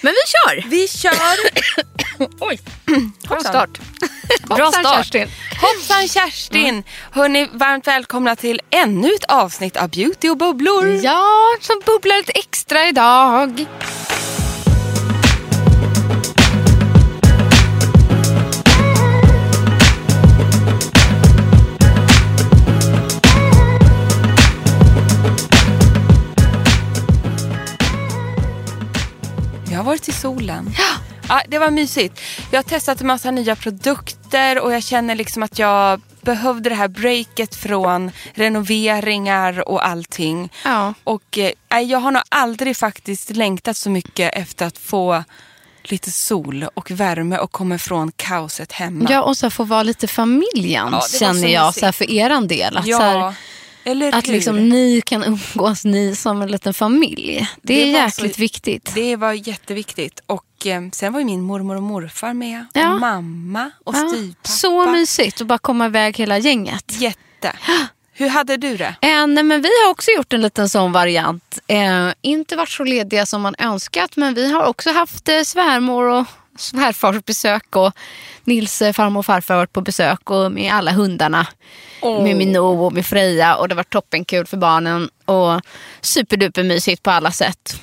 Men vi kör! Vi kör! Oj, bra start. Bra start. Kerstin. Hoppsan Kerstin! Hörni, varmt välkomna till ännu ett avsnitt av Beauty och bubblor. Ja, som bubblar lite extra idag. I solen. Ja. det var mysigt. Jag har testat en massa nya produkter och jag känner liksom att jag behövde det här breaket från renoveringar och allting. Ja. Och eh, jag har nog aldrig faktiskt längtat så mycket efter att få lite sol och värme och komma ifrån kaoset hemma. Ja, och så få vara lite familjen Ja, så känner jag så här, för eran del. Att, ja så här, att liksom, ni kan umgås, ni som en liten familj. Det är Det var jäkligt så- viktigt. Det var jätteviktigt. Och eh, sen var ju min mormor och morfar med. Ja. Och mamma och Ja, styvpappa. så mysigt att bara komma iväg hela gänget. Jätte. Hur hade du det? Eh, nej, men vi har också gjort en liten sån variant. Eh, inte varit så lediga som man önskat men vi har också haft eh, svärmor och svärfars besök och Nils farmor och farfar har varit på besök och med alla hundarna. Med Minou och med Freja och det var toppenkul för barnen och superdupermysigt på alla sätt.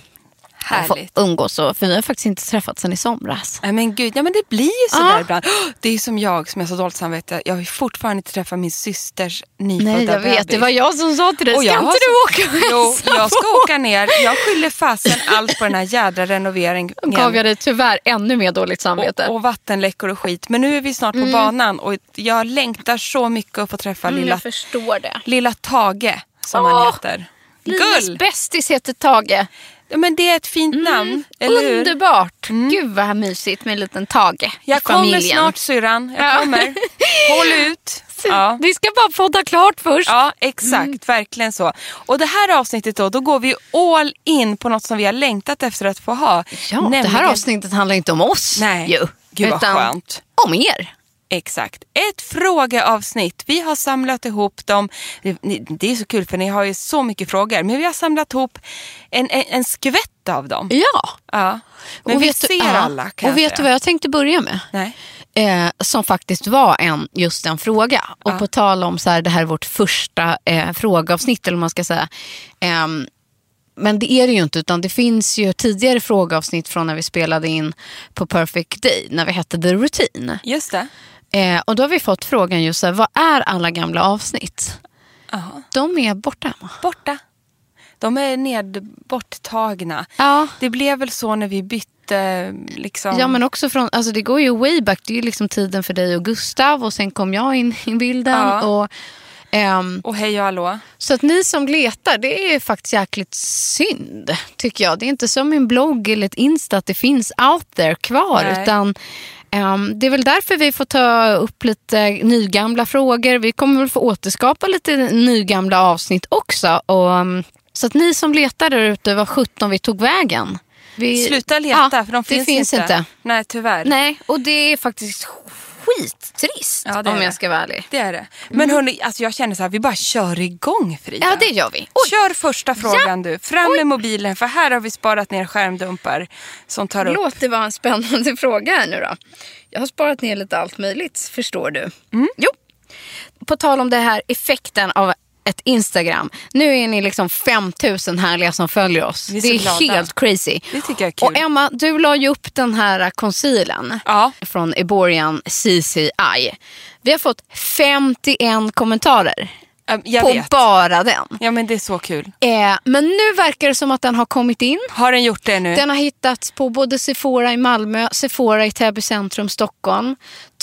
Att få Härligt. umgås och, för vi har faktiskt inte träffats sedan i somras. Nej men gud, ja men det blir ju sådär Ja. ibland. Det är som jag som är så dåligt samvete. Jag har ju fortfarande inte träffat min systers nyfödda Nej jag vet, bebis. det var jag som sa till dig, Och ska jag inte du så- åka och Jo, jag ska på?" åka ner. Jag skyller fasen allt på den här jädra renoveringen. Då gav jag dig tyvärr ännu mer dåligt samvete. och, och vattenläckor och skit. Men nu är vi snart på banan och jag längtar så mycket att få träffa Mm, lilla, jag förstår det. lilla Tage som han Åh, heter. Linas Gull! bästis heter Tage. Ja, men det är ett fint namn, eller hur? Mm. Underbart. Gud vad mysigt med en liten Tage i Jag kommer snart syrran. Jag Ja. kommer. Håll ut. Ja. Vi ska bara podda klart först. Ja, exakt. Verkligen så. Och det här avsnittet då, då går vi all in på något som vi har längtat efter att få ha. Ja, Det här Nämligen- avsnittet handlar inte om oss. Nej, ju, gud vad utan skönt. om er. Exakt. Ett frågeavsnitt. Vi har samlat ihop dem. Det, är så kul för ni har ju så mycket frågor. Men vi har samlat ihop en, en, en skvätt av dem. Ja. Ja. Men Och vi du- ser ja. alla kan Och vet säga. du vad jag tänkte börja med? Nej. Eh, som faktiskt var en, just en fråga. Och på tal om så här, det här är vårt första eh, frågeavsnitt eller man ska säga. Ehm, men det är det ju inte utan det finns ju tidigare frågeavsnitt från när vi spelade in på Perfect Day när vi hette The Routine. Just det. Eh, och då har vi fått frågan just så här, vad är alla gamla avsnitt? Ja. De är borta. Borta. De är ned, borttagna. Ja. Det blev väl så när vi bytte liksom. Ja men också från, alltså det går ju way back, det är ju liksom tiden för dig och Gustav och sen kom jag in i bilden. Ja. Och, ehm, Och hej och hallå. så att ni som letar, det är faktiskt jäkligt synd tycker jag. Det är inte som min blogg eller ett Insta att det finns out there kvar. Nej. Utan det är väl därför vi får ta upp lite nygamla frågor. Vi kommer väl få återskapa lite nygamla avsnitt också. Och, ehm, Så att ni som letar där ute, var 17 vi tog vägen. Vi... Sluta leta Ja, för de finns, finns inte. Nej, tyvärr. Nej, och det är faktiskt skittrist Ja, om jag ska vara ärlig. Det är det. Men hörni, alltså jag känner så här, vi bara kör igång Frida. Ja, det gör vi. Oj. Kör första frågan du. Fram med mobilen för här har vi sparat ner skärmdumpar som tar upp. Låt det vara en spännande fråga här nu då. Jag har sparat ner lite allt möjligt, förstår du. Jo. På tal om det här effekten av ett Instagram. Nu är ni liksom 5000 härliga som följer oss. Är det är glada. helt crazy. Det tycker jag är kul. Och Emma, du la ju upp den här concealern Ja. från Eborian CCI. Vi har fått 51 kommentarer Jag på vet. bara den. Ja men det är så kul. Eh, men nu verkar det som att den har kommit in. Har den gjort det nu? Den har hittats på både Sephora i Malmö, Sephora i Täby centrum, Stockholm.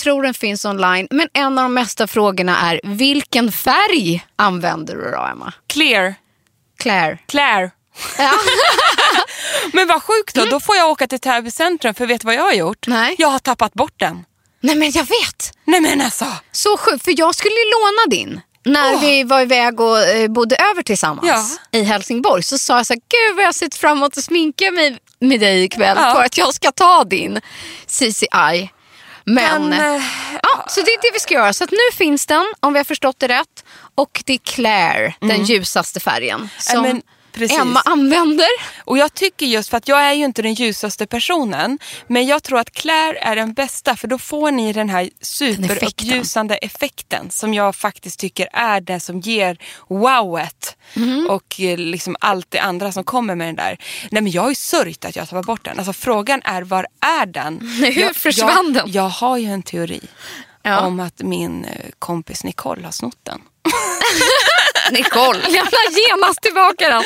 Tror den finns online. Men en av de mesta frågorna är vilken färg använder du då, Emma? Clear. Claire. Claire. Ja. Men vad sjukt då, då får jag åka till Täby centrum för vet du vad jag har gjort? Nej. Jag har tappat bort den. Nej men jag vet. Nej men alltså. Så sjukt, för jag skulle ju låna din. När Åh. vi var iväg och eh, bodde över tillsammans i Helsingborg så sa jag så här, gud vad jag sett fram emot att sminka mig med dig ikväll Ja. för att jag ska ta din CCI. Men, Den, eh, ja, så det är det vi ska göra. Så nu finns den, om vi har förstått det rätt. Och det är Claire, den ljusaste färgen. Som Mm. men precis. Emma använder. Och jag tycker just för att jag är ju inte den ljusaste personen. Men jag tror att Claire är den bästa för då får ni den här superuppljusande effekten. Som jag faktiskt tycker är det som ger wowet. Mhm. Och eh, liksom allt det andra som kommer med den där. Nej men jag har ju sörjt att jag tappar bort den. Alltså frågan är var är den? Hur jag, försvann jag, den? Jag har ju en teori. Ja. Om att min eh, kompis Nicole har snott den. Nicole, jag vill genast tillbaka den.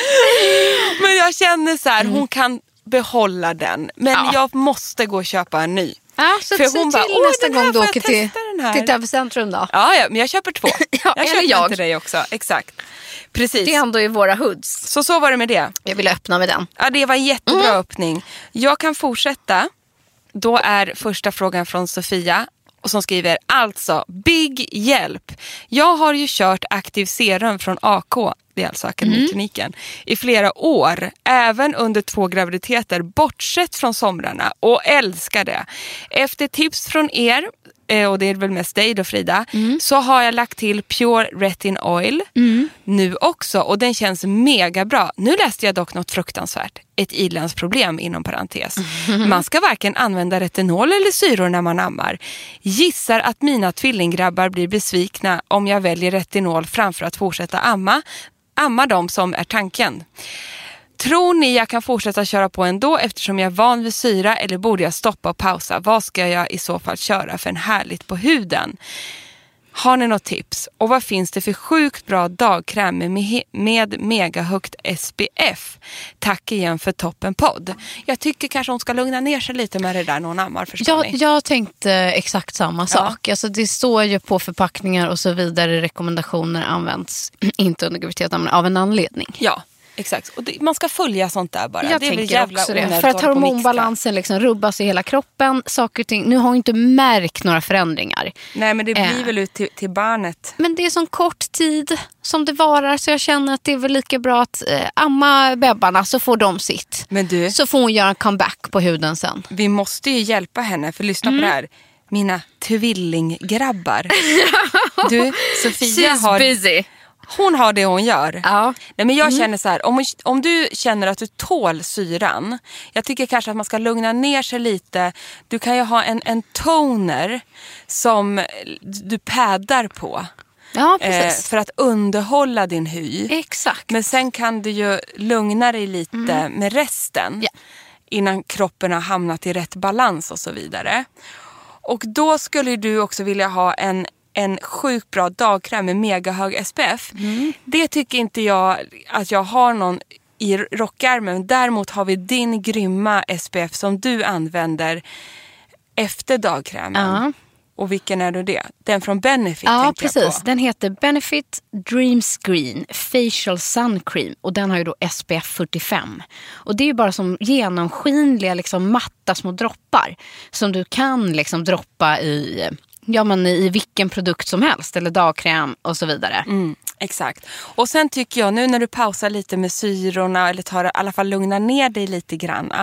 Men jag känner så här, hon kan behålla den. Men Mm. Ja. jag måste gå och köpa en ny. Ja, så För hon till bara, "Åh, nästa gång du åker till, testa den här." till Täby centrum då. Ja, ja, men jag köper två. Ja, jag köper jag. till dig också. Exakt. Precis. Det är ändå i våra hoods. Så så var det med det. Jag vill öppna med den. Ja, det var en jättebra Mm. öppning. Jag kan fortsätta. Då är första frågan från Sofia och som skriver alltså big hjälp. Jag har ju kört aktiv serum från AK, det är alltså Akademikliniken, i flera år. Även under två graviditeter bortsett från somrarna och älskar det. Efter tips från er och det är väl mest dig då Frida, så har jag lagt till Pure Retin Oil nu också och den känns mega bra. Nu läste jag dock något fruktansvärt, ett ilandsproblem inom parentes. Man ska varken använda retinol eller syror när man ammar. Gissar att mina tvillinggrabbar blir besvikna om jag väljer retinol framför att fortsätta amma. Amma dem som är tanken. Tror ni jag kan fortsätta köra på ändå eftersom jag är van vid syra eller borde jag stoppa och pausa? Vad ska jag i så fall köra för en härligt på huden? Har ni något tips? Och vad finns det för sjukt bra dagkräm med, me- med megahögt SPF? Tack igen för toppen podd. Jag tycker kanske hon ska lugna ner sig lite med det där när hon ammar. Förstår Jag, ni? jag tänkte exakt samma sak. Alltså, det står ju på förpackningar och så vidare rekommendationer används inte under graviditeten men av en anledning. Ja, exakt. Och det, man ska följa sånt där bara. Jag det är väl jävla också det. För att hormonbalansen liksom rubbas i hela kroppen. Saker och ting. Nu har jag inte märkt några förändringar. Nej men det blir Eh. väl ut till, till barnet. Men det är sån kort tid som det varar så jag känner att det är väl lika bra att eh, amma bebbarna så får de sitt. Men du, Så får hon göra en comeback på huden sen. vi måste ju hjälpa henne för lyssna Mm. på det här. Mina tvillinggrabbar. du, Sofia har, busy. Hon har det hon gör. Ja. Mm. Nej, men jag känner så här, om, om du känner att du tål syran. Jag tycker kanske att man ska lugna ner sig lite. Du kan ju ha en, en toner som du paddar på. Ja, Eh, för att underhålla din hy. Exakt. Men sen kan du ju lugna dig lite med resten. Mm. Ja. Innan kroppen har hamnat i rätt balans och så vidare. Och då skulle du också vilja ha en, en sjukt bra dagkräm med megahög SPF. Mm. Det tycker inte jag att jag har någon i rockärmen. Däremot har vi din grymma SPF som du använder efter dagkrämen. Ja. Och vilken är då det? Den från Benefit Ja, precis. Den heter Benefit Dream Screen Facial Sun Cream. Och den har ju då SPF 45. Och det är ju bara som genomskinliga, liksom, matta små droppar. Som du kan liksom droppa i Ja men i vilken produkt som helst eller dagkräm och så vidare. Mm, exakt. Och sen tycker jag nu när du pausar lite med syrorna eller tar, i alla fall lugnar ner dig lite grann.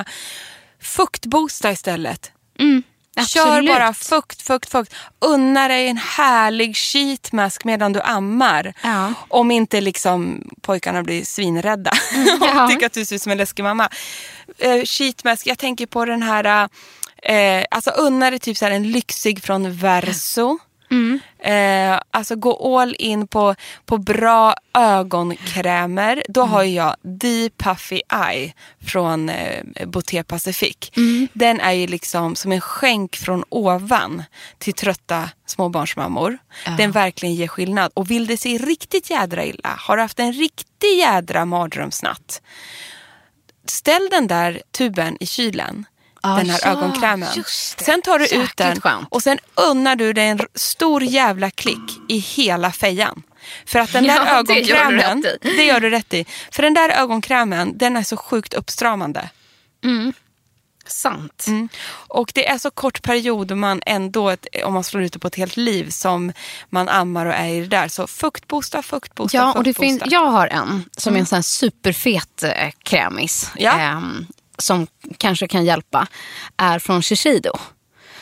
Fuktboosta istället. Kör Absolut. bara fukt, fukt, fukt. Unna dig en härlig sheetmask medan du ammar. Ja. Om inte liksom pojkarna blir svinrädda ja. och tycker att du ser ut som en läskig mamma. Uh, sheetmask, jag tänker på den här, uh, alltså unna dig typ så en lyxig från Verso. Eh, alltså gå all in på, på bra ögonkrämer. Då har ju jag The Puffy Eye från eh, Boté Pacific. Den är ju liksom som en skänk från ovan till trötta småbarnsmammor. Den verkligen ger skillnad. Och vill det se riktigt jädra illa, har du haft en riktig jädra mardrömsnatt. Ställ den där tuben i kylen. Ah, den här ja, ögonkrämen. det. Sen tar du ut Jäkligt den skönt. och sen unnar du dig en stor jävla klick i hela fejan. För att den där Ja, det gör ögonkrämen, rätt i. det gör du rätt i. För den där ögonkrämen, den är så sjukt uppstramande. Sant. Mm. Och det är så kort period man ändå, ett- om man slår ut det på ett helt liv, som man ammar och är i det där. Så fuktboosta, fuktboosta, Ja, och det finns, jag har en som är en sån här superfet eh, krämis. Ja. ehm, som kanske kan hjälpa. Är från Shiseido.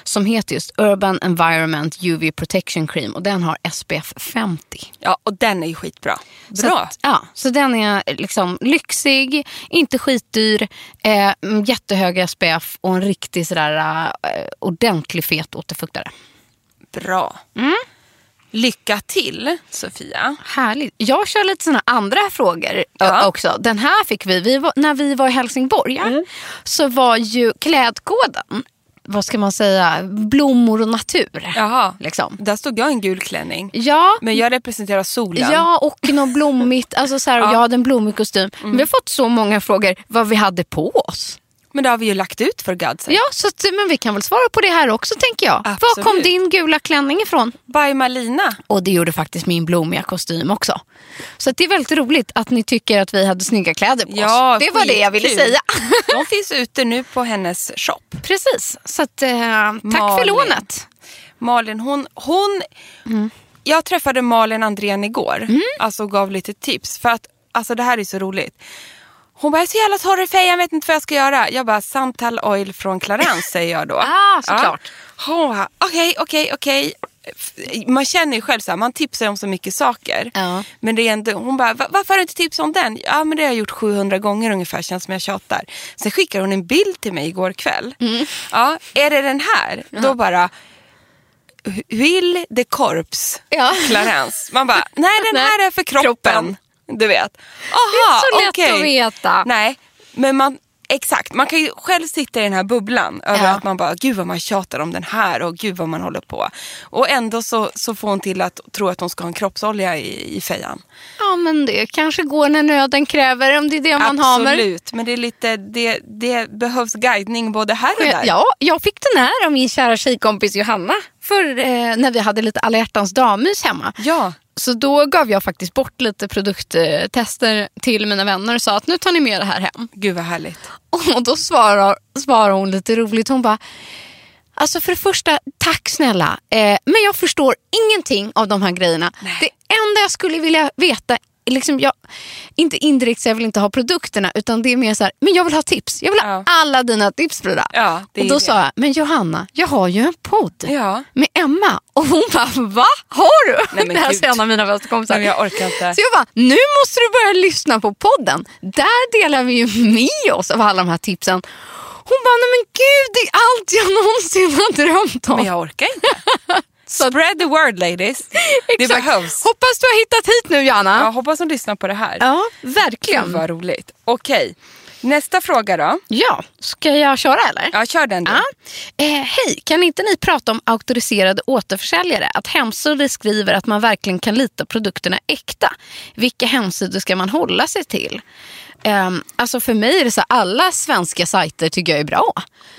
Som heter just Urban Environment UV Protection Cream. Och den har SPF 50. Ja, och den är ju skitbra. Så, Bra. att, ja, så den är liksom lyxig, inte skitdyr, eh, jättehög SPF och en riktig sådär, eh, ordentlig fet återfuktare. Bra. Mm. Lycka till, Sofia. Härligt. Jag kör lite såna andra frågor Ja. också. Den här fick vi, vi var, när vi var i Helsingborg. Mm. Så var ju klädkoden, vad ska man säga, blommor och natur. Jaha, Liksom. där stod jag i en gul klänning. Ja, Men jag representerar solen. ja, och något blommigt. Alltså så här, och Jag hade en blommig kostym. Mm. Vi har fått så många frågor vad vi hade på oss. Men det har vi ju lagt ut för God's sake. Ja, så att, men vi kan väl svara på det här också tänker jag. Var Absolut. kom din gula klänning ifrån? By Malina. Och det gjorde faktiskt min blommiga kostym också. Så det är väldigt roligt att ni tycker att vi hade snygga kläder på Ja, oss. Det var det jag ville skitkul. säga. De finns ute nu på hennes shop. Precis, så att, eh, tack Malin. för lånet. Malin, hon... hon Jag träffade Malin Andrén igår. Alltså och gav lite tips. För att alltså det här är så roligt. Hon bara, jag är så jävla torr i fejan, jag vet inte vad jag ska göra. Jag bara, Santal Oil från Clarence säger jag då. Ah, såklart. Ja. Hon bara, okej, okej, okej. Man känner ju själv så här, man tipsar om så mycket saker. Ja. Men det är ändå, hon bara, "Va- varför har du inte tips om den? Ja men det har jag gjort 700 gånger ungefär, känns som jag tjatar. Sen skickar hon en bild till mig igår kväll. Mm. Ja, är det den här? Då bara, Will the Corps Ja. Clarence. Man bara, nej den Nej, här är för kroppen. kroppen. Du vet. Det Aha, är så lätt okej. att veta. Nej, men man, exakt. Man kan ju själv sitta i den här bubblan över Ja. att man bara, gud vad man tjatar om den här och gud vad man håller på. Och ändå så, så får hon till att tro att hon ska ha en kroppsolja i, i fejan. Ja, men det kanske går när nöden kräver, om det är det man har. Absolut, men det är lite, det, det behövs guidning både här och där. Ja, jag fick den här av min kära tjejkompis Johanna för, eh, när vi hade lite alla hjärtans dammys hemma. Ja. Så då gav jag faktiskt bort lite produkttester till mina vänner och sa att nu tar ni med det här hem. Gud vad härligt. Och då svarar, svarar hon lite roligt. Hon bara, alltså för det första, tack snälla. Eh, men jag förstår ingenting av de här grejerna. Det enda jag skulle vilja veta, liksom jag, inte indirekt så jag vill inte ha produkterna utan det är mer så här, men jag vill ha tips. Jag vill ha Ja. alla dina tips Frida. Ja, och då det. sa jag, men Johanna, jag har ju en podd Ja. med Emma. Och hon bara, va? Har du? Nej, men det här är en av mina bästa kompisar. Nej, jag orkar inte. Så jag bara, nu måste du börja lyssna på podden. Där delar vi ju med oss av alla de här tipsen. Hon bara, nej men gud, det är allt jag någonsin har drömt om. Men jag orkar inte. Spread the word ladies. Det behövs. Hoppas du har hittat hit nu Johanna. Jag hoppas de lyssnar på det här. Ja, Gud, verkligen. vad roligt. Okej, nästa fråga då. Ja, ska jag köra eller? Ja, kör den du. Ja. Eh, Hej, kan inte ni prata om auktoriserade återförsäljare? Att hemsidor skriver att man verkligen kan lita på produkterna äkta. Vilka hemsidor ska man hålla sig till? Um, alltså för mig är det så alla svenska sajter tycker jag är bra.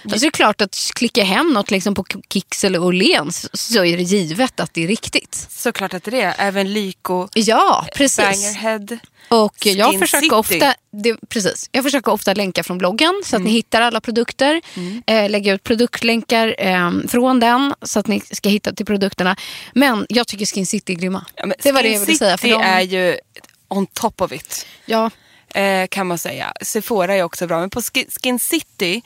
Alltså det är klart att klicka hem något liksom på Kicks eller Åhléns så är det givet att det är riktigt. Såklart att det är. Även Lyko, Ja, precis. Bangerhead. Och jag Skin försöker, City. ofta, det, precis, jag försöker ofta länka från bloggen så att ni hittar alla produkter. Eh, lägga ut produktlänkar eh, från den så att ni ska hitta till produkterna. Men jag tycker Skin City är grymma. Ja, det var det jag ville säga. För de, är ju on top of it. ja, Eh, kan man säga. Sephora är också bra. Men på Ski- Skin City,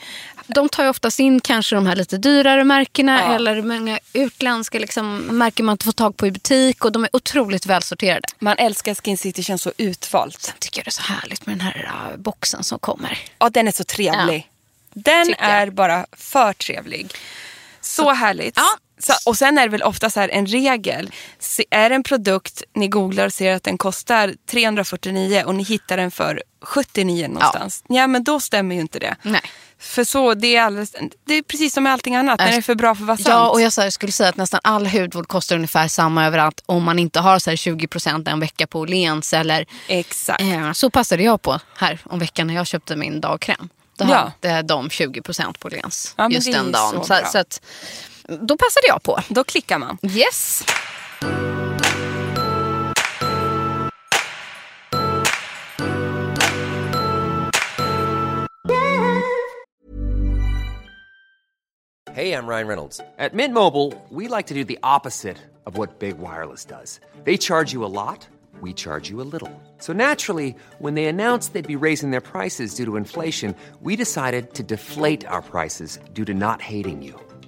de tar ju oftast in kanske de här lite dyrare märkena Ja. eller många utländska liksom, märken man inte får tag på i butik. Och de är otroligt välsorterade. man älskar Skin City, känns så utvalt. Jag tycker det är så härligt med den här uh, boxen som kommer. Ja, den är så trevlig. Den tycker jag. är bara för trevlig. Så, härligt. ja. Så, och sen är det väl ofta så här en regel. Se, är det en produkt ni googlar och ser att den kostar 349 och ni hittar den för 79 någonstans. Ja, men då stämmer ju inte det. Nej. För så, det är, alldeles, det är precis som med allting annat. När det är för bra för att vara sant. Ja, och jag här, skulle säga att nästan all hudvård kostar ungefär samma överallt om man inte har så här 20% en vecka på Åhléns eller Exakt. eh, så passade jag på här om veckan när jag köpte min dagkräm. Då Ja. hade de 20% på Åhléns Ja, just den dagen. så Så, bra. så att, då passade jag på. Då klickar man. Yes. Hey, I'm Ryan Reynolds. At Mint Mobile, we like to do the opposite of what Big Wireless does. They charge you a lot, we charge you a little. So naturally, when they announced they'd be raising their prices due to inflation, we decided to deflate our prices due to not hating you.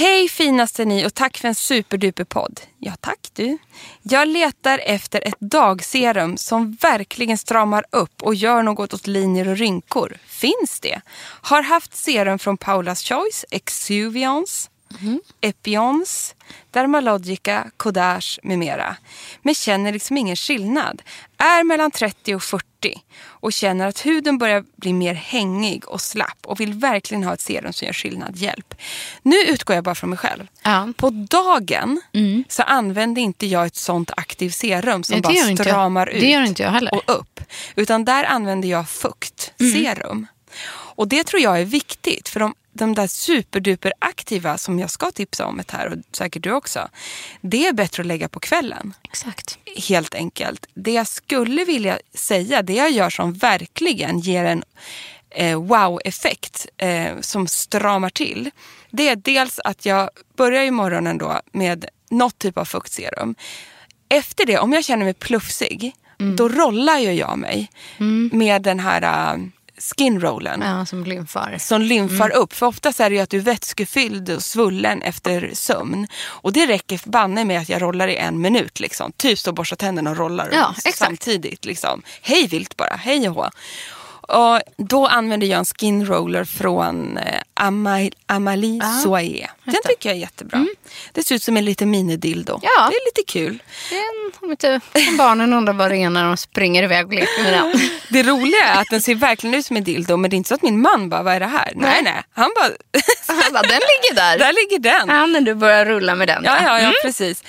Hej finaste ni och tack för en superduper podd. Ja tack du. Jag letar efter ett dagserum som verkligen stramar upp och gör något åt linjer och rynkor. Finns det? Har haft serum från Paula's Choice, Exuviance, Epions, Dermalogica, Kodage med mera. Men känner liksom ingen skillnad. Är mellan 30 och 40 och känner att huden börjar bli mer hängig och slapp och vill verkligen ha ett serum som gör skillnad. Hjälp. Nu utgår jag bara från mig själv. Ja. På dagen så använder inte jag ett sånt aktivt serum som Nej, det bara stramar Det ut gör inte jag heller. och upp. Utan där använder jag fuktserum. Och det tror jag är viktigt för de, de där superduper aktiva som jag ska tipsa om ett här och säkert du också. Det är bättre att lägga på kvällen. Exakt. Helt enkelt. Det jag skulle vilja säga, det jag gör som verkligen ger en eh, wow-effekt eh, som stramar till. Det är dels att jag börjar i morgonen då med något typ av fuktserum. Efter det, om jag känner mig plufsig, då rollar ju jag mig med den här uh, skinrollen Ja, som lymfar. som lymfar upp. För oftast är det ju att du är vätskefylld och svullen efter sömn. Och det räcker banne med att jag rollar i en minut. Liksom. Typ och borsta tänderna och rollar Ja, samtidigt. Liksom. Hej vilt bara, hej och hå. Och då använder jag en skin roller från eh, Ama- Amalie Soie. Den tycker jag är jättebra. Det ser ut som en liten minidildo. Mm. Ja. Det är lite kul. Det är en- Om inte barnen undrar vad det är när de springer iväg och leker med den. Det roliga är att den ser verkligen ut som en dildo men det är inte så att min man bara, vad är det här? Nej, nej. Han bara, Han bara, den ligger där. där ligger den. Ja, när du börjar rulla med den. Ja, ja, ja precis.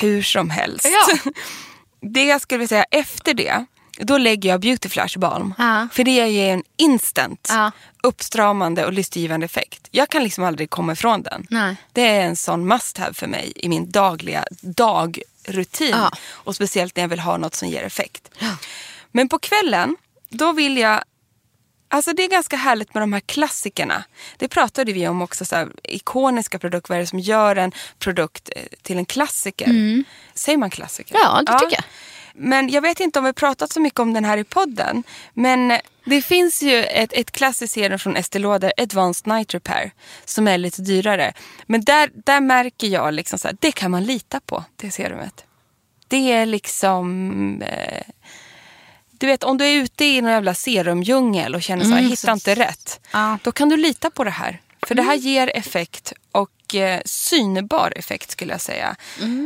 Hur som helst. Ja. det jag skulle vilja säga efter det, då lägger jag Beauty Flash Balm. Ja. För det ger en instant Ja. uppstramande och lystgivande effekt. Jag kan liksom aldrig komma ifrån den. Nej. Det är en sån must have för mig i min dagliga dagrutin. Ja. Och speciellt när jag vill ha något som ger effekt. Men på kvällen, då vill jag Alltså det är ganska härligt med de här klassikerna. Det pratade vi om också, så här, ikoniska produkter. Vad är det som gör en produkt eh, till en klassiker? Säger man klassiker? Mm. Ja, det tycker jag. Men jag vet inte om vi pratat så mycket om den här i podden. Men det finns ju ett, ett klassiskt serum från Estée Lauder, Advanced Night Repair, som är lite dyrare. Men där, där märker jag liksom så här, det kan man lita på, det serumet. Det är liksom... Eh, du vet, om du är ute i någon jävla serumdjungel och känner så här, Mm, hittar inte rätt. Ja. Då kan du lita på det här. För det här ger effekt och eh, synbar effekt skulle jag säga.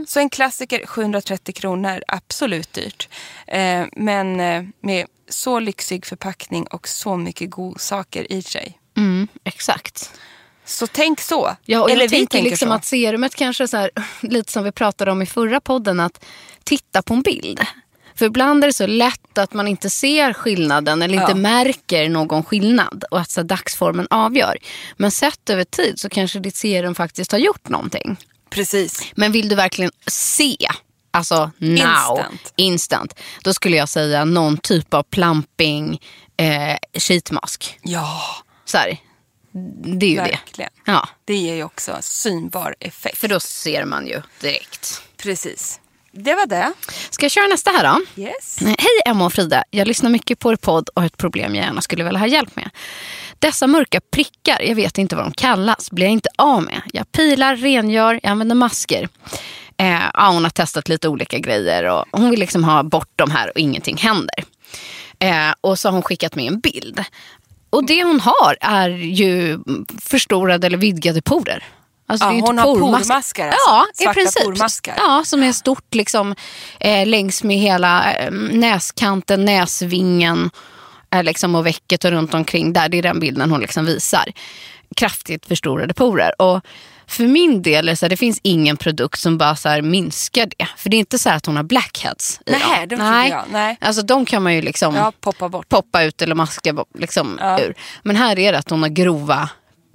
Så en klassiker, 730 kronor, absolut dyrt. Eh, men eh, med så lyxig förpackning och så mycket godsaker i sig. Mm, exakt. Så tänk så. Ja, och Eller jag vi tänker liksom så. att serumet kanske så här, lite som vi pratade om i förra podden, att titta på en bild. För ibland är det så lätt att man inte ser skillnaden eller inte Ja. märker någon skillnad och att så dagsformen avgör. Men sett över tid så kanske ditt serum faktiskt har gjort någonting. Precis. Men vill du verkligen se, alltså now, Instant. instant då skulle jag säga någon typ av plumping eh, sheetmask. Ja, Så här, det är ju verkligen. det. Ja, Det ger ju också synbar effekt. för då ser man ju direkt. Precis. Det var det. Ska jag köra nästa här då? Yes. Hej Emma och Frida. Jag lyssnar mycket på er podd och har ett problem jag gärna skulle vilja ha hjälp med. Dessa mörka prickar, jag vet inte vad de kallas, blir jag inte av med. Jag pilar, rengör, jag använder masker. Eh, ja, hon har testat lite olika grejer och hon vill liksom ha bort de här och ingenting händer. Eh, och så har hon skickat med en bild. Och det hon har är ju förstorade eller vidgade porer. Alltså Ja, det är ju hon har pormask- pormaskar alltså. Ja, i princip. pormaskar. Ja, som är stort liksom, eh, längs med hela eh, näskanten, näsvingen eh, liksom, och väcket och runt omkring där. Det är den bilden hon liksom visar. Kraftigt förstorade porer. Och för min del är det så här, det finns ingen produkt som bara så här minskar det. För det är inte så här att hon har blackheads i Nej, dem. trodde jag. Nej. Alltså de kan man ju liksom Ja, poppa bort. poppa ut eller maska liksom, Ja. ur. Men här är det att hon har grova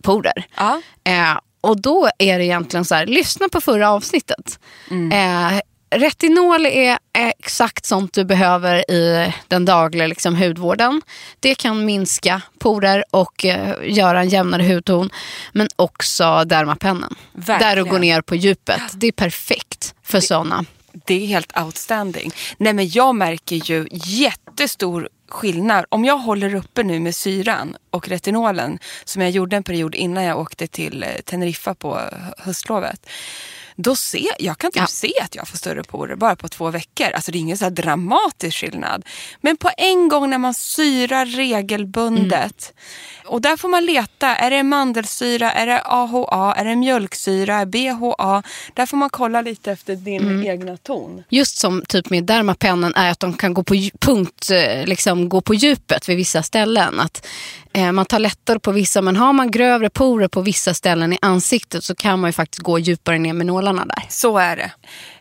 porer. Ja. Eh, och då är det egentligen så här, lyssna på förra avsnittet. Mm. Eh, retinol är exakt sånt du behöver i den dagliga liksom, hudvården. Det kan minska porer och eh, göra en jämnare hudton. Men också dermapennen. Verkligen. Där du går ner på djupet. Det är perfekt för sådana. Det är helt outstanding. Nej men jag märker ju jättestor skillnad. Om jag håller uppe nu med syran och retinolen som jag gjorde en period innan jag åkte till eh, Teneriffa på hö- höstlovet. Då ser jag kan typ Ja. se att jag får större porer bara på två veckor. Alltså det är ingen så dramatisk skillnad. Men på en gång när man syrar regelbundet. Och där får man leta. Är det mandelsyra? Är det AHA? Är det mjölksyra? BHA? Där får man kolla lite efter din egna ton. Just som typ med dermapennen är att de kan gå på punkt, eh, liksom gå på djupet vid vissa ställen. Att eh, man tar lättare på vissa men har man grövre porer på vissa ställen i ansiktet så kan man ju faktiskt gå djupare ner med nålarna där. Så är det.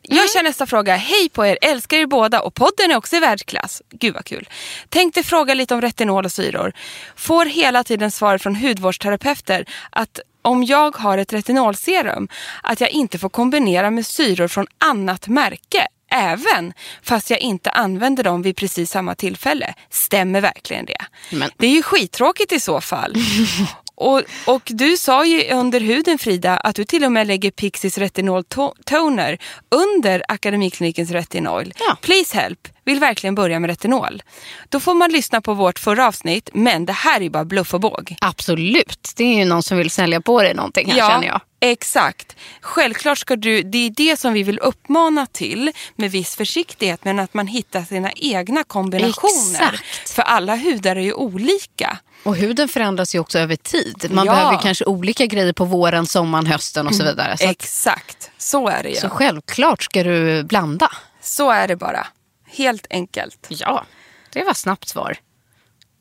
Jag kör nästa fråga. Hej på er, älskar er båda och podden är också i världsklass. Gud vad kul. Tänkte fråga lite om retinol och syror. Får hela tiden svar från hudvårdsterapeuter att om jag har ett retinolserum att jag inte får kombinera med syror från annat märke. Även fast jag inte använder dem vid precis samma tillfälle. Stämmer verkligen det? Men- Det är ju skittråkigt i så fall. Och, och du sa ju under huden Frida att du till och med lägger Pixies retinol to- toner under Akademiklinikens retinol. Ja. Please help, vill verkligen börja med retinol. Då får man lyssna på vårt förra avsnitt men det här är bara bluff och båg. Absolut, det är ju någon som vill sälja på dig någonting här känner jag. Exakt. Självklart ska du, det är det som vi vill uppmana till med viss försiktighet men att man hittar sina egna kombinationer. Exakt. För alla hudar är ju olika. Och huden förändras ju också över tid. Man Ja. behöver kanske olika grejer på våren, sommaren, hösten och så vidare. Så, att, Exakt, så är det ju. så självklart ska du blanda. Så är det bara. Helt enkelt. Ja, det var snabbt svar.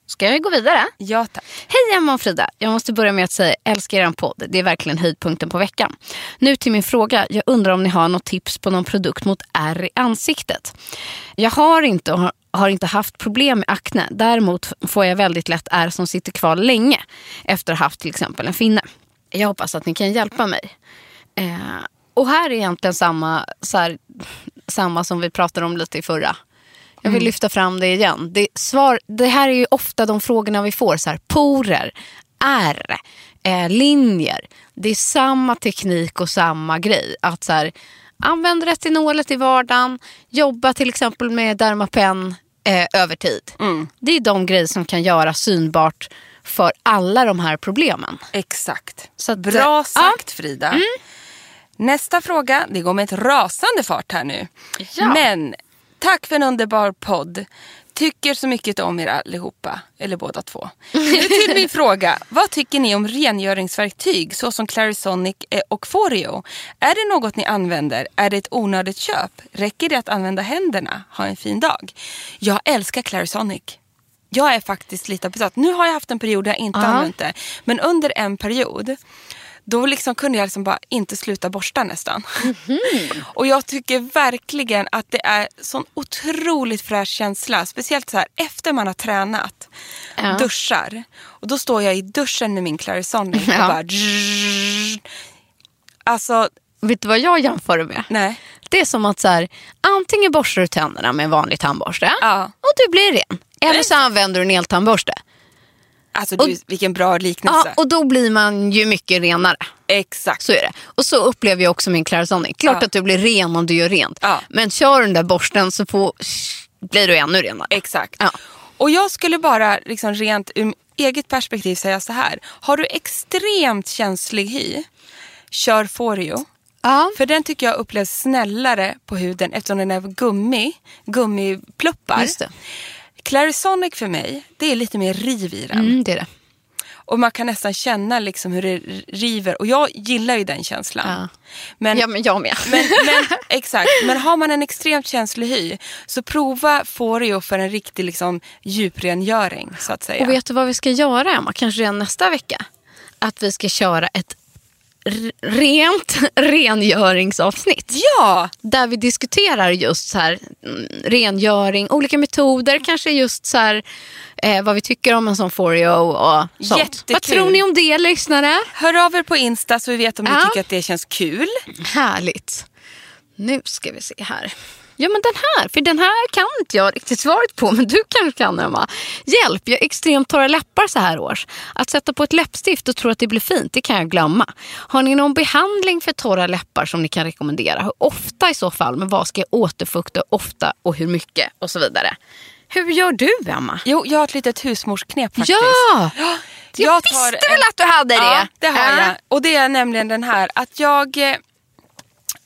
Ska jag gå vidare? Ja tack. Hej Emma och Frida. Jag måste börja med att säga älskar er podd. Det är verkligen höjdpunkten på veckan. Nu till min fråga. Jag undrar om ni har något tips på någon produkt mot ärr i ansiktet. Jag har inte och har, inte haft problem med akne. Däremot får jag väldigt lätt ärr som sitter kvar länge efter att ha haft till exempel en finne. Jag hoppas att ni kan hjälpa mig. Eh, och här är egentligen samma, här, samma som vi pratade om lite i förra. Jag vill lyfta fram det igen. Det, svar, det här är ju ofta de frågorna vi får. Så här, porer, ärr, eh, linjer. Det är samma teknik och samma grej. Att så här, Använd retinolet i vardagen. Jobba till exempel med Dermapen eh, över tid. Det är de grejer som kan göra synbart för alla de här problemen. Exakt. Så Bra eh, sagt Frida. Nästa fråga, det går med ett rasande fart här nu. Ja. Men tack för en underbar podd. Tycker så mycket om er allihopa, eller båda två. Nu till min fråga. Vad tycker ni om rengöringsverktyg såsom Clarisonic och Foreo? Är det något ni använder? Är det ett onödigt köp? Räcker det att använda händerna? Ha en fin dag. Jag älskar Clarisonic. Jag är faktiskt lite besatt. Nu har jag haft en period där jag inte Ja. använt det. Men under en period då liksom kunde jag liksom bara inte sluta borsta nästan. Och jag tycker verkligen att det är sån otroligt fräsch känsla. Speciellt så här efter man har tränat. Ja. Duschar. Och då står jag i duschen med min Clarisonic och Ja. bara... dzz. Alltså, Vet du vad jag jämför det med? nej. Det är som att så här, antingen borstar du tänderna med en vanlig tandborste Ja. och du blir ren. Eller så använder du en eltandborste. Alltså du, vilken bra liknelse. Ja, och då blir man ju mycket renare. Exakt. Så är det. Och så upplever jag också min Clarisonic. Klart Ja. att du blir ren om du gör rent. Ja. Men kör den där borsten så får, blir du ännu renare. Exakt. Ja. Och jag skulle bara liksom rent ur eget perspektiv säga så här. Har du extremt känslig hy, kör Foreo. Ja. För den tycker jag upplevs snällare på huden eftersom den är gummi, gummipluppar. Just det. Clarisonic för mig, det är lite mer riv i den. Mm, det är det. Och man kan nästan känna liksom hur det river. Och jag gillar ju den känslan. Ja. Men, Ja, men jag med. men, men, exakt, men har man en extremt känslig hy så prova Foreo för en riktig liksom, djuprengöring så att säga. Och vet du vad vi ska göra Emma? Kanske redan nästa vecka? Att vi ska köra ett rent rengöringsavsnitt. Ja! Där vi diskuterar just så här, mm, rengöring, olika metoder, kanske just så här, eh, vad vi tycker om en sån Foreo och sånt. Jättekul. Vad tror ni om det lyssnare? Hör av er på Insta så vi vet om ni Ja. tycker att det känns kul. Härligt. Nu ska vi se här. Ja men den här, för den här kan inte jag riktigt svaret på men du kanske kan Emma. Hjälp, jag har extremt torra läppar så här års. Att sätta på ett läppstift och tro att det blir fint, det kan jag glömma. Har ni någon behandling för torra läppar som ni kan rekommendera? Hur ofta i så fall? Men vad ska jag återfukta ofta och hur mycket? Och så vidare. Hur gör du Emma? Jo, jag har ett litet husmorsknep faktiskt. Ja! Jag, Jag tar visste en- väl att du hade det! Ja, det har Ja. jag. Och det är nämligen den här att jag eh,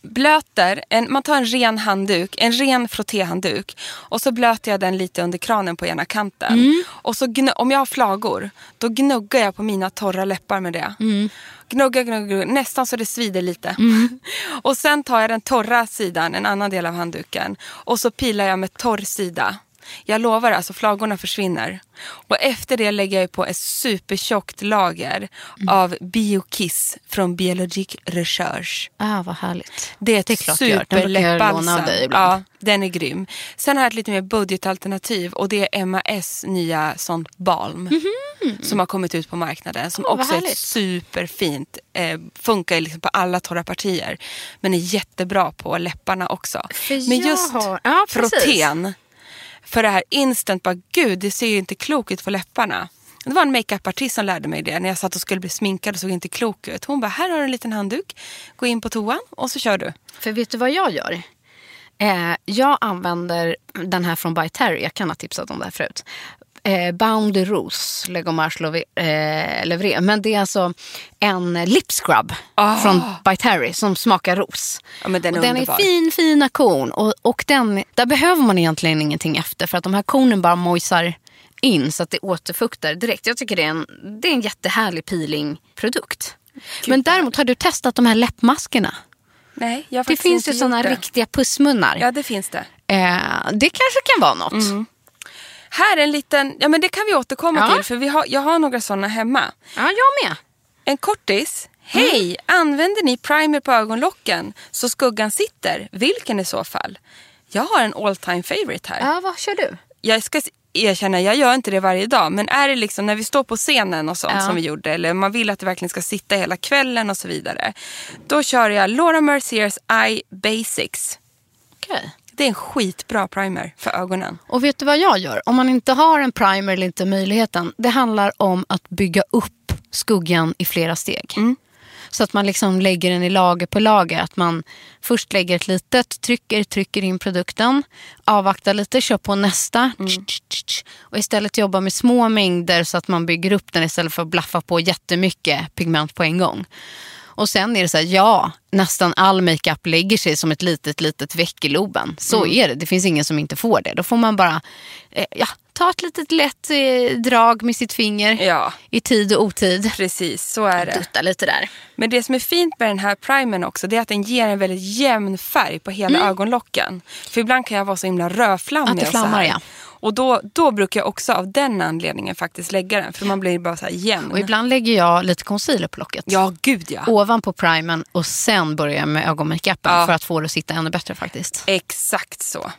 blöter, en, man tar en ren handduk, en ren frottéhandduk och så blöter jag den lite under kranen på ena kanten. Mm. Och så om jag har flagor, då gnuggar jag på mina torra läppar med det. Gnugga, gnugga, gnugga, nästan så det svider lite. och sen tar jag den torra sidan, en annan del av handduken och så pilar jag med torr sida. Jag lovar, alltså flagorna försvinner. Och efter det lägger jag på ett supertjockt lager av Biokiss från Biologic Research. Ah, vad härligt. Det är ett Det är klart superläppbalsam. Ja, den är grym. Sen har jag ett lite mer budgetalternativ och det är MAS nya sånt balm. Som har kommit ut på marknaden. Som vad också är superfint. Eh, funkar liksom på alla torra partier. Men är jättebra på läpparna också. För Men just har- ja, precis. För det här instant, bara gud det ser ju inte klokt ut på läpparna. Det var en makeupartist som lärde mig det när jag satt och skulle bli sminkad och såg inte klok ut. Hon bara, här har du en liten handduk. Gå in på toan och så kör du. För vet du vad jag gör? Eh, jag använder den här från By Terry. Jag kan ha tipsat om det här förut. Eh, Bound Rose, Le Gommage Love- eh, Levré. Men det är alltså en lip scrub från By Terry som smakar ros. Ja, den är och den är fin, fina korn. Och, och den, där behöver man egentligen ingenting efter. För att de här kornen bara mojsar in så att det återfuktar direkt. Jag tycker det är en, det är en jättehärlig peelingprodukt. Men däremot, har du testat de här läppmaskerna? Nej, jag har Det finns ju det. riktiga pussmunnar. Ja, det finns det. Eh, det kanske kan vara något. Mm. Här är en liten, ja men det kan vi återkomma Ja. till för vi har, jag har några sådana hemma. Ja, jag med. En kortis. Hej! Använder ni primer på ögonlocken så skuggan sitter? Vilken i så fall? Jag har en all time favorite här. Ja, vad kör du? Jag ska erkänna, jag gör inte det varje dag. Men är det liksom när vi står på scenen och sånt Ja. som vi gjorde. Eller man vill att det verkligen ska sitta hela kvällen och så vidare. Då kör jag Laura Merciers Eye Basics. Okej. Det är en skitbra primer för ögonen. Och vet du vad jag gör? Om man inte har en primer eller inte möjligheten. Det handlar om att bygga upp skuggan i flera steg. Så att man liksom lägger den i lager på lager. Att man först lägger ett litet, trycker, trycker in produkten. Avvaktar lite, kör på nästa. Tsch. Och istället jobba med små mängder så att man bygger upp den istället för att blaffa på jättemycket pigment på en gång. Och sen är det så här, ja, nästan all makeup lägger sig som ett litet, litet veck i loben. Så är det. Det finns ingen som inte får det. Då får man bara eh, ja, ta ett litet lätt eh, drag med sitt finger Ja. i tid och otid. Precis, så är det. Dutta lite där. Men det som är fint med den här primern också det är att den ger en väldigt jämn färg på hela ögonlocken. För ibland kan jag vara så himla rödflammig. Mm. Att det och så flammar, här. ja. Och då, då brukar jag också av den anledningen faktiskt lägga den. För man blir bara så här jämn. Och ibland lägger jag lite concealer på locket. Ja, gud ja. Ovanpå primern och sen börjar jag med ögonmakeupen Ja. för att få det att sitta ännu bättre faktiskt. Exakt så.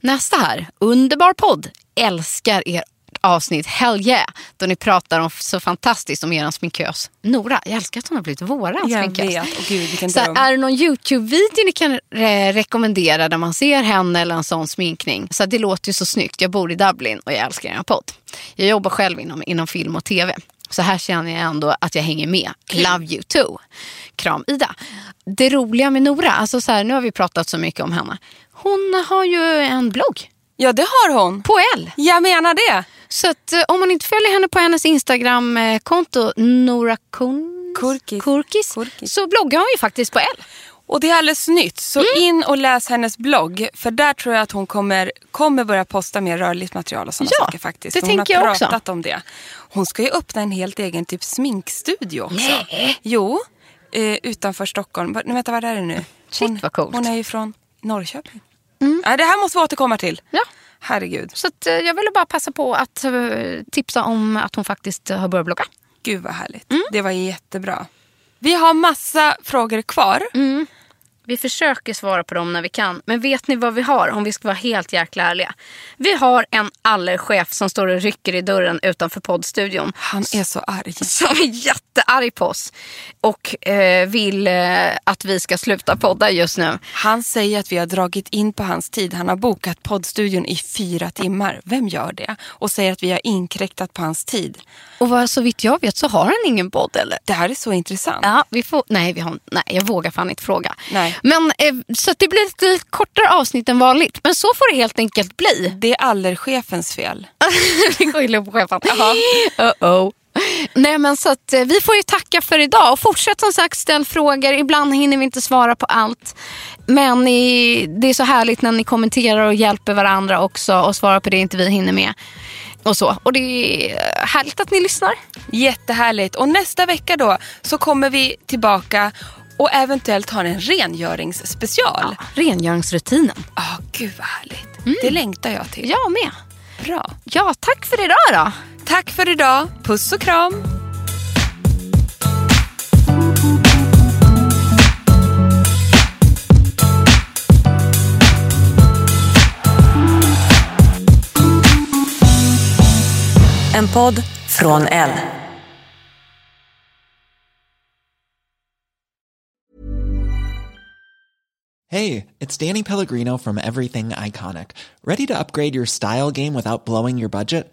Nästa här, underbar podd. Älskar er avsnitt, hell yeah. Då ni pratar om så fantastiskt om er sminkös. Nora, jag älskar att hon har blivit våran Jag sminkös. vet. Åh gud, Så är det någon YouTube-video ni kan re- rekommendera där man ser henne eller en sån sminkning? Så det låter ju så snyggt. Jag bor i Dublin och jag älskar er podd. Jag jobbar själv inom, inom film och tv. Så här känner jag ändå att jag hänger med. Love you too. Kram Ida. Det roliga med Nora, alltså så här, nu har vi pratat så mycket om henne. Hon har ju en blogg Ja, det har hon. på L. Jag menar det. Så att, eh, om man inte följer henne på hennes Instagram-konto, Nora Kun... Kurkis. Kurkis, Kurkis. så bloggar hon ju faktiskt på L. Och det är alldeles nytt. Så Mm. in och läs hennes blogg. För där tror jag att hon kommer, kommer börja posta mer rörligt material och sådana Ja, saker faktiskt. det hon tänker har jag också. pratat om det. Hon ska ju öppna en helt egen typ sminkstudio också. Nej. Jo, eh, utanför Stockholm. Nej, vänta, vad är det nu? Shit, hon, vad coolt. Hon är ju från Norrköping. Nej, det här måste vi återkomma till. Ja. Herregud. Så att, eh, jag ville bara passa på att eh, tipsa om att hon faktiskt eh, har börjat blogga. Gud vad härligt. Mm. Det var jättebra. Vi har massa frågor kvar. Mm. Vi försöker svara på dem när vi kan. Men vet ni vad vi har om vi ska vara helt jäkla ärliga? Vi har en allerchef som står och rycker i dörren utanför poddstudion. Han är så arg. Som är jättearg på oss. Och eh, vill eh, att vi ska sluta podda just nu. Han säger att vi har dragit in på hans tid. Han har bokat poddstudion i fyra timmar. Vem gör det? Och säger att vi har inkräktat på hans tid. Och vad, så vitt jag vet så har han ingen podd eller? Det här är så intressant. Ja, vi får, nej, vi har, nej, jag vågar fan inte fråga. Nej. Men, eh, så det blir lite kortare avsnitt än vanligt. Men så får det helt enkelt bli. Det är allerchefens fel. Vi skyller på chefen. Uh-oh. Nej men så att eh, vi får ju tacka för idag och fortsätt som sagt ställ frågor. Ibland hinner vi inte svara på allt. Men i, det är så härligt när ni kommenterar och hjälper varandra också och svarar på det inte vi hinner med. Och så. Och det är härligt att ni lyssnar. Jättehärligt. Och nästa vecka då så kommer vi tillbaka och eventuellt har en rengöringsspecial. Rengöringsrutinen. Ja, gud vad härligt. Det längtar jag till. Jag med. Bra. Ja, tack för idag då. Tack för idag. Puss och kram. En podd från L. Hey, it's Danny Pellegrino from Everything Iconic. Ready to upgrade your style game without blowing your budget?